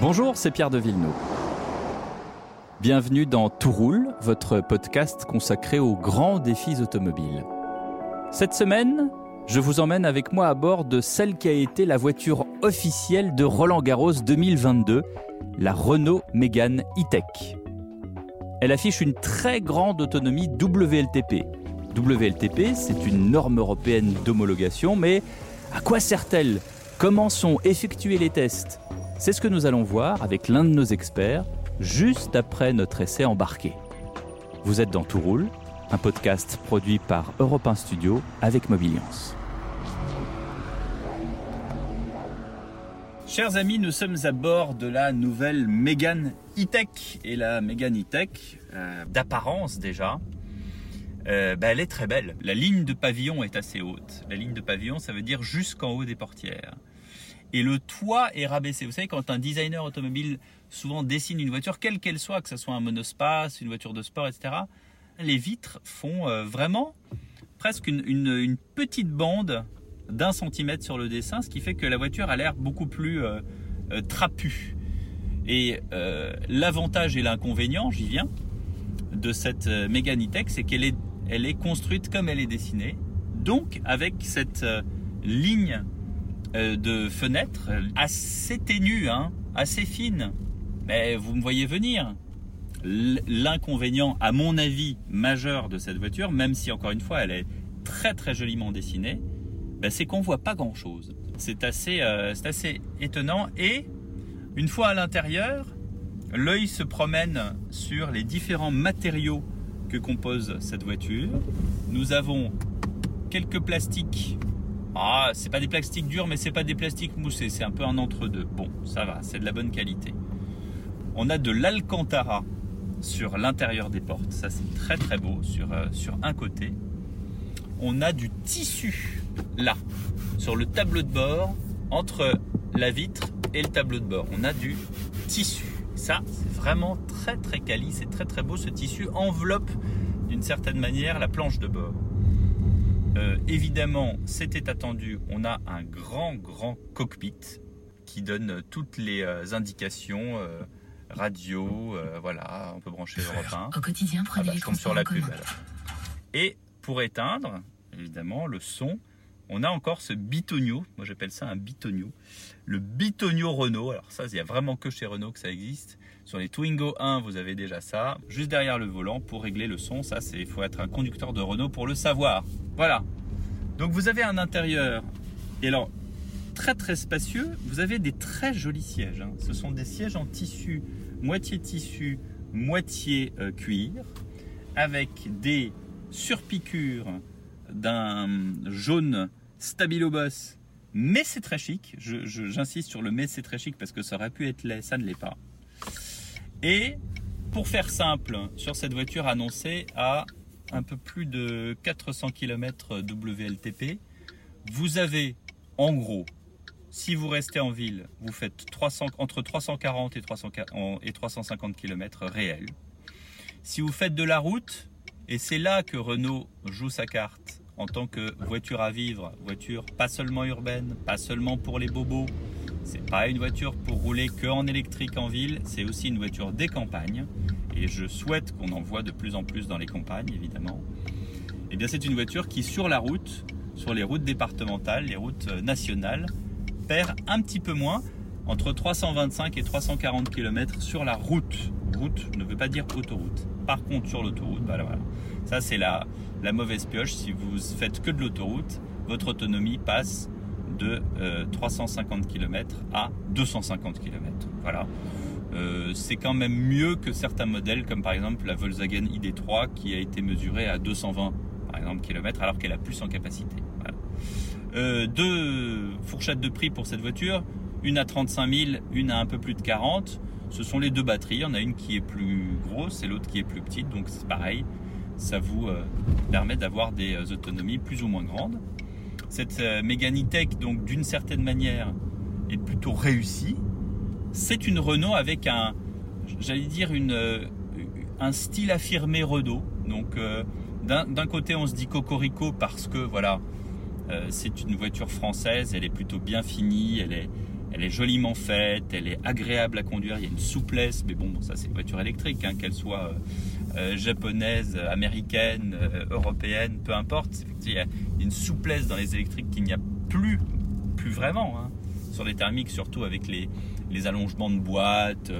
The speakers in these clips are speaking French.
Bonjour, c'est Pierre de Villeneuve. Bienvenue dans Tout votre podcast consacré aux grands défis automobiles. Cette semaine, je vous emmène avec moi à bord de celle qui a été la voiture officielle de Roland Garros 2022, la Renault Mégane E-Tech. Elle affiche une très grande autonomie WLTP. WLTP, c'est une norme européenne d'homologation, mais à quoi sert-elle? Comment sont effectués les tests? C'est ce que nous allons voir avec l'un de nos experts, juste après notre essai embarqué. Vous êtes dans Tout Roule, un podcast produit par Europe 1 Studio avec Mobiliance. Chers amis, nous sommes à bord de la nouvelle Mégane E-Tech. Et la Mégane E-Tech, euh, d'apparence déjà, euh, bah, elle est très belle. La ligne de pavillon est assez haute. La ligne de pavillon, ça veut dire jusqu'en haut des portières. Et le toit est rabaissé. Vous savez, quand un designer automobile souvent dessine une voiture, quelle qu'elle soit, que ce soit un monospace, une voiture de sport, etc., les vitres font euh, vraiment presque une, petite bande d'un centimètre sur le dessin, ce qui fait que la voiture a l'air beaucoup plus euh, trapue. Et l'avantage et l'inconvénient, j'y viens, de cette Mégane E-Tech, c'est qu'elle est elle est construite comme elle est dessinée. Donc avec cette euh, ligne euh, de fenêtre assez ténue, hein, assez fine. Mais vous me voyez venir. L'inconvénient, à mon avis, majeur de cette voiture, même si encore une fois elle est très très joliment dessinée, ben, c'est qu'on voit pas grand chose. C'est assez, euh, assez étonnant et une fois à l'intérieur, l'œil se promène sur les différents matériaux que compose cette voiture. Nous avons quelques plastiques. Ah, c'est pas des plastiques durs, mais c'est pas des plastiques moussés. C'est un peu un entre-deux. Bon, ça va, c'est de la bonne qualité. On a de l'alcantara sur l'intérieur des portes. Ça, c'est très très beau sur, euh, sur un côté. On a du tissu là, sur le tableau de bord, entre la vitre et le tableau de bord. On a du tissu. Ça, c'est vraiment très très quali, c'est très très beau. Ce tissu enveloppe d'une certaine manière la planche de bord. Euh, évidemment, c'était attendu, on a un grand grand cockpit qui donne toutes les euh, indications euh, radio, voilà, on peut brancher Europe 1. Au quotidien, prenez ah bah, sur la pub. Et pour éteindre, évidemment, le son, on a encore ce bitonio, moi j'appelle ça un bitonio, le bitonio Renault. Alors ça, il n'y a vraiment que chez Renault que ça existe. Sur les Twingo 1, vous avez déjà ça. Juste derrière le volant pour régler le son, ça c'est, il faut être un conducteur de Renault pour le savoir. Voilà. Donc vous avez un intérieur, et alors très très spacieux, vous avez des très jolis sièges. Hein. Ce sont des sièges en tissu, moitié tissu, moitié euh, cuir, avec des surpiqûres d'un jaune Stabilo Boss, mais c'est très chic. J'insiste sur le mais c'est très chic parce que ça aurait pu être laid, ça ne l'est pas. Et pour faire simple, sur cette voiture annoncée à un peu plus de 400 km WLTP, vous avez en gros, si vous restez en ville, vous faites 300, entre 340 et, et 350 km réels. Si vous faites de la route, et c'est là que Renault joue sa carte, en tant que voiture à vivre, voiture pas seulement urbaine, pas seulement pour les bobos. C'est pas une voiture pour rouler que en électrique en ville, c'est aussi une voiture des campagnes. Et je souhaite qu'on en voit de plus en plus dans les campagnes, évidemment. Et eh bien, c'est une voiture qui, sur la route, sur les routes départementales, les routes euh, nationales, perd un petit peu moins, entre 325 et 340 km sur la route. Route ne veut pas dire autoroute. Par contre, sur l'autoroute, bah voilà. Ça, c'est la, la mauvaise pioche. Si vous faites que de l'autoroute, votre autonomie passe de 350 euh, km à 250 km. Voilà. Euh, c'est quand même mieux que certains modèles, comme par exemple la Volkswagen ID3 qui a été mesurée à 220 par exemple, km alors qu'elle a plus en capacité. Euh, deux fourchettes de prix pour cette voiture, une à 35 000, une à un peu plus de 40. Ce sont les deux batteries. Il y en a une qui est plus grosse et l'autre qui est plus petite, donc c'est pareil ça vous euh, permet d'avoir des euh, autonomies plus ou moins grandes. Cette euh, Tech, donc d'une certaine manière, est plutôt réussie. C'est une Renault avec un, j'allais dire, une, un style affirmé Renault. Donc d'un côté, on se dit cocorico parce que voilà, c'est une voiture française, elle est plutôt bien finie, elle est, elle est joliment faite, elle est agréable à conduire, il y a une souplesse, mais bon, ça c'est une voiture électrique, hein, qu'elle soit euh, japonaise, américaine, européenne, peu importe. Il y a une souplesse dans les électriques qu'il n'y a plus, plus vraiment. Hein. Sur les thermiques, surtout avec les, les allongements de boîte,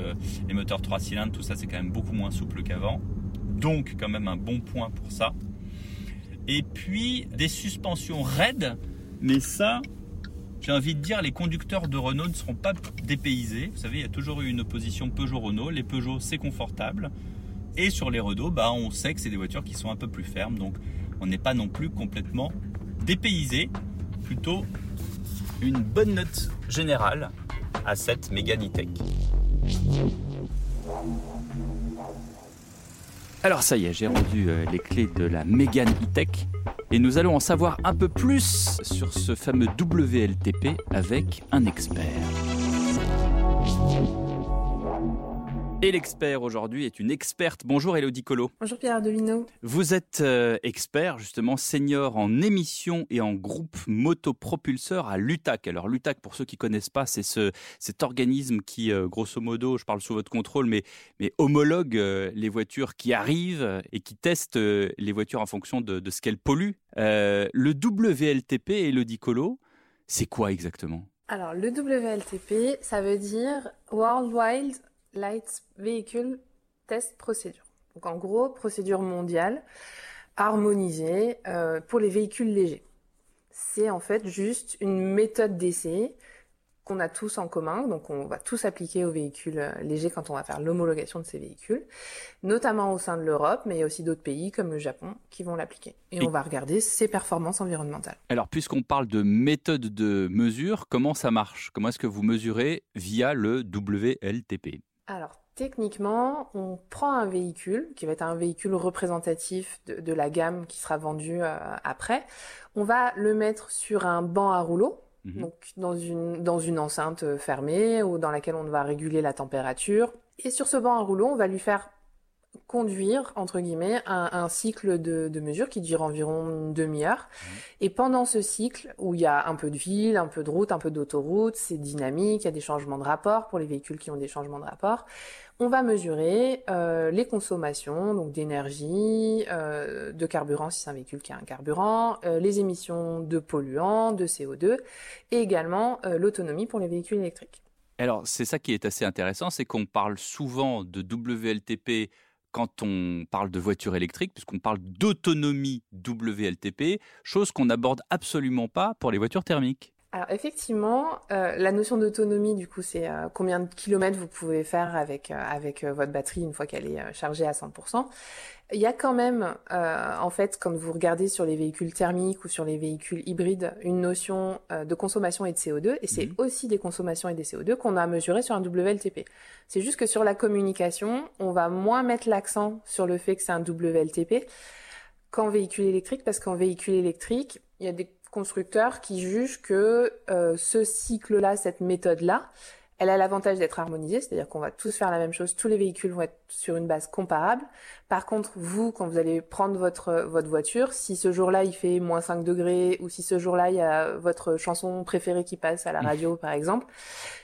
les moteurs 3 cylindres, tout ça c'est quand même beaucoup moins souple qu'avant. Donc quand même un bon point pour ça. Et puis des suspensions raides, mais ça, j'ai envie de dire, les conducteurs de Renault ne seront pas dépaysés. Vous savez, il y a toujours eu une opposition Peugeot-Renault. Les Peugeot, c'est confortable. Et sur les Renault, bah, on sait que c'est des voitures qui sont un peu plus fermes. Donc, on n'est pas non plus complètement dépaysé. Plutôt une bonne note générale à cette Mégane E-Tech. Alors ça y est, j'ai rendu euh, les clés de la Mégane E-Tech et nous allons en savoir un peu plus sur ce fameux WLTP avec un expert. Et l'expert aujourd'hui est une experte. Bonjour Elodie Colo. Bonjour Pierre Ardelino. Vous êtes euh, expert, justement senior en émission et en groupe motopropulseur à l'UTAC. Alors l'UTAC, pour ceux qui connaissent pas, c'est ce, cet organisme qui, euh, grosso modo, je parle sous votre contrôle, mais, mais homologue euh, les voitures qui arrivent et qui testent les voitures en fonction de, de ce qu'elles polluent. le WLTP, Elodie Colo, c'est quoi exactement? Alors, le WLTP, ça veut dire Worldwide Light Vehicle Test Procedure. Donc en gros, procédure mondiale harmonisée euh, pour les véhicules légers. C'est en fait juste une méthode d'essai qu'on a tous en commun, donc on va tous appliquer aux véhicules euh, légers quand on va faire l'homologation de ces véhicules, notamment au sein de l'Europe, mais il y a aussi d'autres pays comme le Japon qui vont l'appliquer. Et, on va regarder ses performances environnementales. Alors puisqu'on parle de méthode de mesure, comment ça marche? Comment est-ce que vous mesurez via le WLTP alors, techniquement, on prend un véhicule qui va être un véhicule représentatif de, la gamme qui sera vendue euh, après. On va le mettre sur un banc à rouleau, mhm. donc dans une, dans une enceinte fermée ou dans laquelle on va réguler la température. Et sur ce banc à rouleau, on va lui faire conduire, entre guillemets, un, un cycle de, de, mesure qui dure environ une demi-heure. Mmh. Et pendant ce cycle, où il y a un peu de ville, un peu de route, un peu d'autoroute, c'est dynamique, il y a des changements de rapport pour les véhicules qui ont des changements de rapport, on va mesurer euh, les consommations, donc d'énergie, euh, de carburant si c'est un véhicule qui a un carburant, euh, les émissions de polluants, de CO2, et également l'autonomie pour les véhicules électriques. Alors, c'est ça qui est assez intéressant, c'est qu'on parle souvent de WLTP quand on parle de voiture électrique, puisqu'on parle d'autonomie WLTP, chose qu'on n'aborde absolument pas pour les voitures thermiques. Alors effectivement, euh, la notion d'autonomie, du coup, c'est euh, combien de kilomètres vous pouvez faire avec euh, avec votre batterie une fois qu'elle est chargée à 100%. Il y a quand même, en fait, quand vous regardez sur les véhicules thermiques ou sur les véhicules hybrides, une notion de consommation et de CO2, et c'est mhm. aussi des consommations et des CO2 qu'on a mesuré sur un WLTP. C'est juste que sur la communication, on va moins mettre l'accent sur le fait que c'est un WLTP qu'en véhicule électrique, parce qu'en véhicule électrique, il y a des constructeurs qui jugent que euh, ce cycle-là, cette méthode-là, elle a l'avantage d'être harmonisée, c'est-à-dire qu'on va tous faire la même chose, tous les véhicules vont être sur une base comparable. Par contre, vous, quand vous allez prendre votre, votre voiture, si ce jour-là il fait moins 5 degrés, ou si ce jour-là il y a votre chanson préférée qui passe à la radio, par exemple,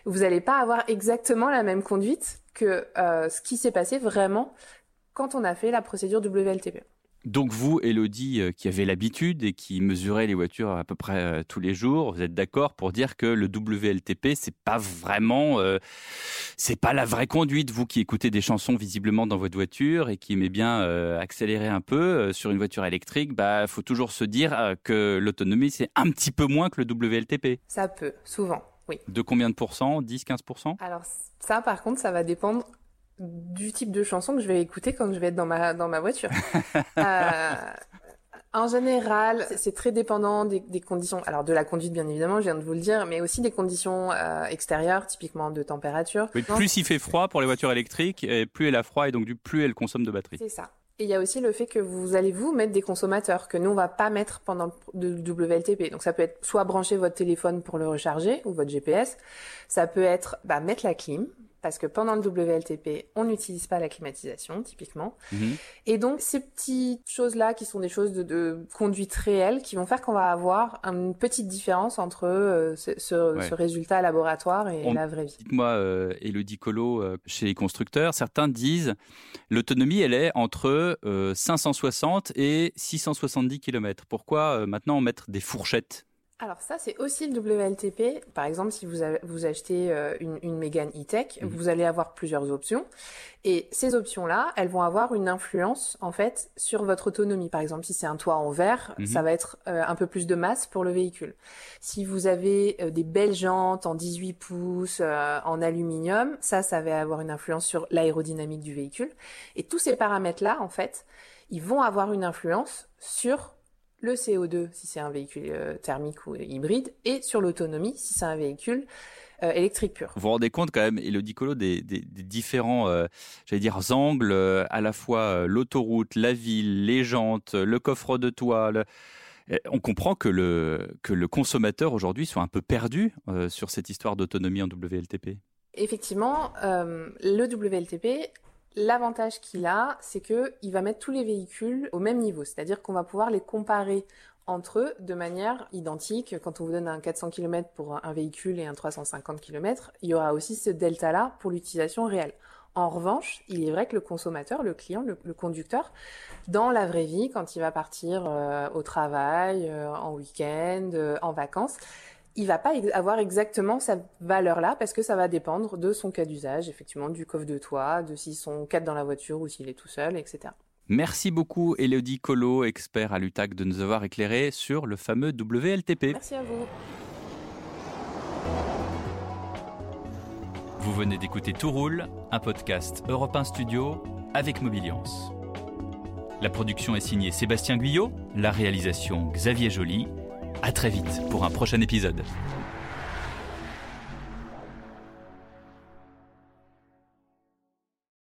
vous n'allez pas avoir exactement la même conduite que euh, ce qui s'est passé vraiment quand on a fait la procédure WLTP. Donc vous, Elodie, euh, qui avez l'habitude et qui mesurez les voitures à peu près euh, tous les jours, vous êtes d'accord pour dire que le WLTP, c'est pas vraiment, euh, c'est pas la vraie conduite. Vous qui écoutez des chansons visiblement dans votre voiture et qui aimez bien accélérer un peu sur une voiture électrique, bah faut toujours se dire que l'autonomie c'est un petit peu moins que le WLTP. Ça peut, souvent, oui. De combien de pourcents? 10, 15% Alors ça, par contre, ça va dépendre du type de chanson que je vais écouter quand je vais être dans ma, dans ma voiture. euh, en général, c'est très dépendant des, des, conditions. Alors de la conduite, bien évidemment, je viens de vous le dire, mais aussi des conditions euh, extérieures, typiquement de température. plus il fait froid pour les voitures électriques, et plus elle a froid et donc du plus elle consomme de batterie. C'est ça. Et il y a aussi le fait que vous allez vous mettre des consommateurs que nous on va pas mettre pendant le WLTP. Donc ça peut être soit brancher votre téléphone pour le recharger ou votre GPS, ça peut être bah, mettre la clim parce que pendant le WLTP, on n'utilise pas la climatisation, typiquement. Mhm. Et donc, ces petites choses-là, qui sont des choses de, de conduite réelle, qui vont faire qu'on va avoir une petite différence entre euh, ce, ce, Ouais. ce résultat laboratoire et On- la vraie vie. Dites-moi, euh, Elodie Colo, euh, chez les constructeurs, certains disent l'autonomie, elle est entre euh, 560 et 670 km. Pourquoi euh, maintenant mettre des fourchettes? Alors ça, c'est aussi le WLTP. Par exemple, si vous, avez- vous achetez euh, une, une Mégane e-tech, Mhm. vous allez avoir plusieurs options. Et ces options-là, elles vont avoir une influence, en fait, sur votre autonomie. Par exemple, si c'est un toit en verre, Mhm. ça va être euh, un peu plus de masse pour le véhicule. Si vous avez euh, des belles jantes en 18 pouces, euh, en aluminium, ça, ça va avoir une influence sur l'aérodynamique du véhicule. Et tous ces paramètres-là, en fait, ils vont avoir une influence sur le CO2 si c'est un véhicule euh, thermique ou hybride et sur l'autonomie si c'est un véhicule euh, électrique pur. Vous vous rendez compte quand même, Elodie Colo, des, des- des différents, euh, j'allais dire, angles, euh, à la fois l'autoroute, la ville, les jantes, le coffre de toit. le- Euh, On comprend que le, que le consommateur aujourd'hui soit un peu perdu sur cette histoire d'autonomie en WLTP. Effectivement, le WLTP, l'avantage qu'il a, c'est que il va mettre tous les véhicules au même niveau, c'est-à-dire qu'on va pouvoir les comparer entre eux de manière identique. Quand on vous donne un 400 km pour un véhicule et un 350 km, il y aura aussi ce delta-là pour l'utilisation réelle. En revanche, il est vrai que le consommateur, le client, le, le conducteur, dans la vraie vie, quand il va partir euh, au travail, euh, en week-end, euh, en vacances, il va pas avoir exactement sa valeur là parce que ça va dépendre de son cas d'usage, effectivement, du coffre de toit, de s'ils sont quatre dans la voiture ou s'il est tout seul, etc. Merci beaucoup, Elodie Colo, expert à l'UTAC, de nous avoir éclairé sur le fameux WLTP. Merci à vous. Vous venez d'écouter Tout roule, un podcast Europe 1 Studio avec Mobiliance. La production est signée Sébastien Guyot, la réalisation Xavier Joly. À très vite pour un prochain épisode.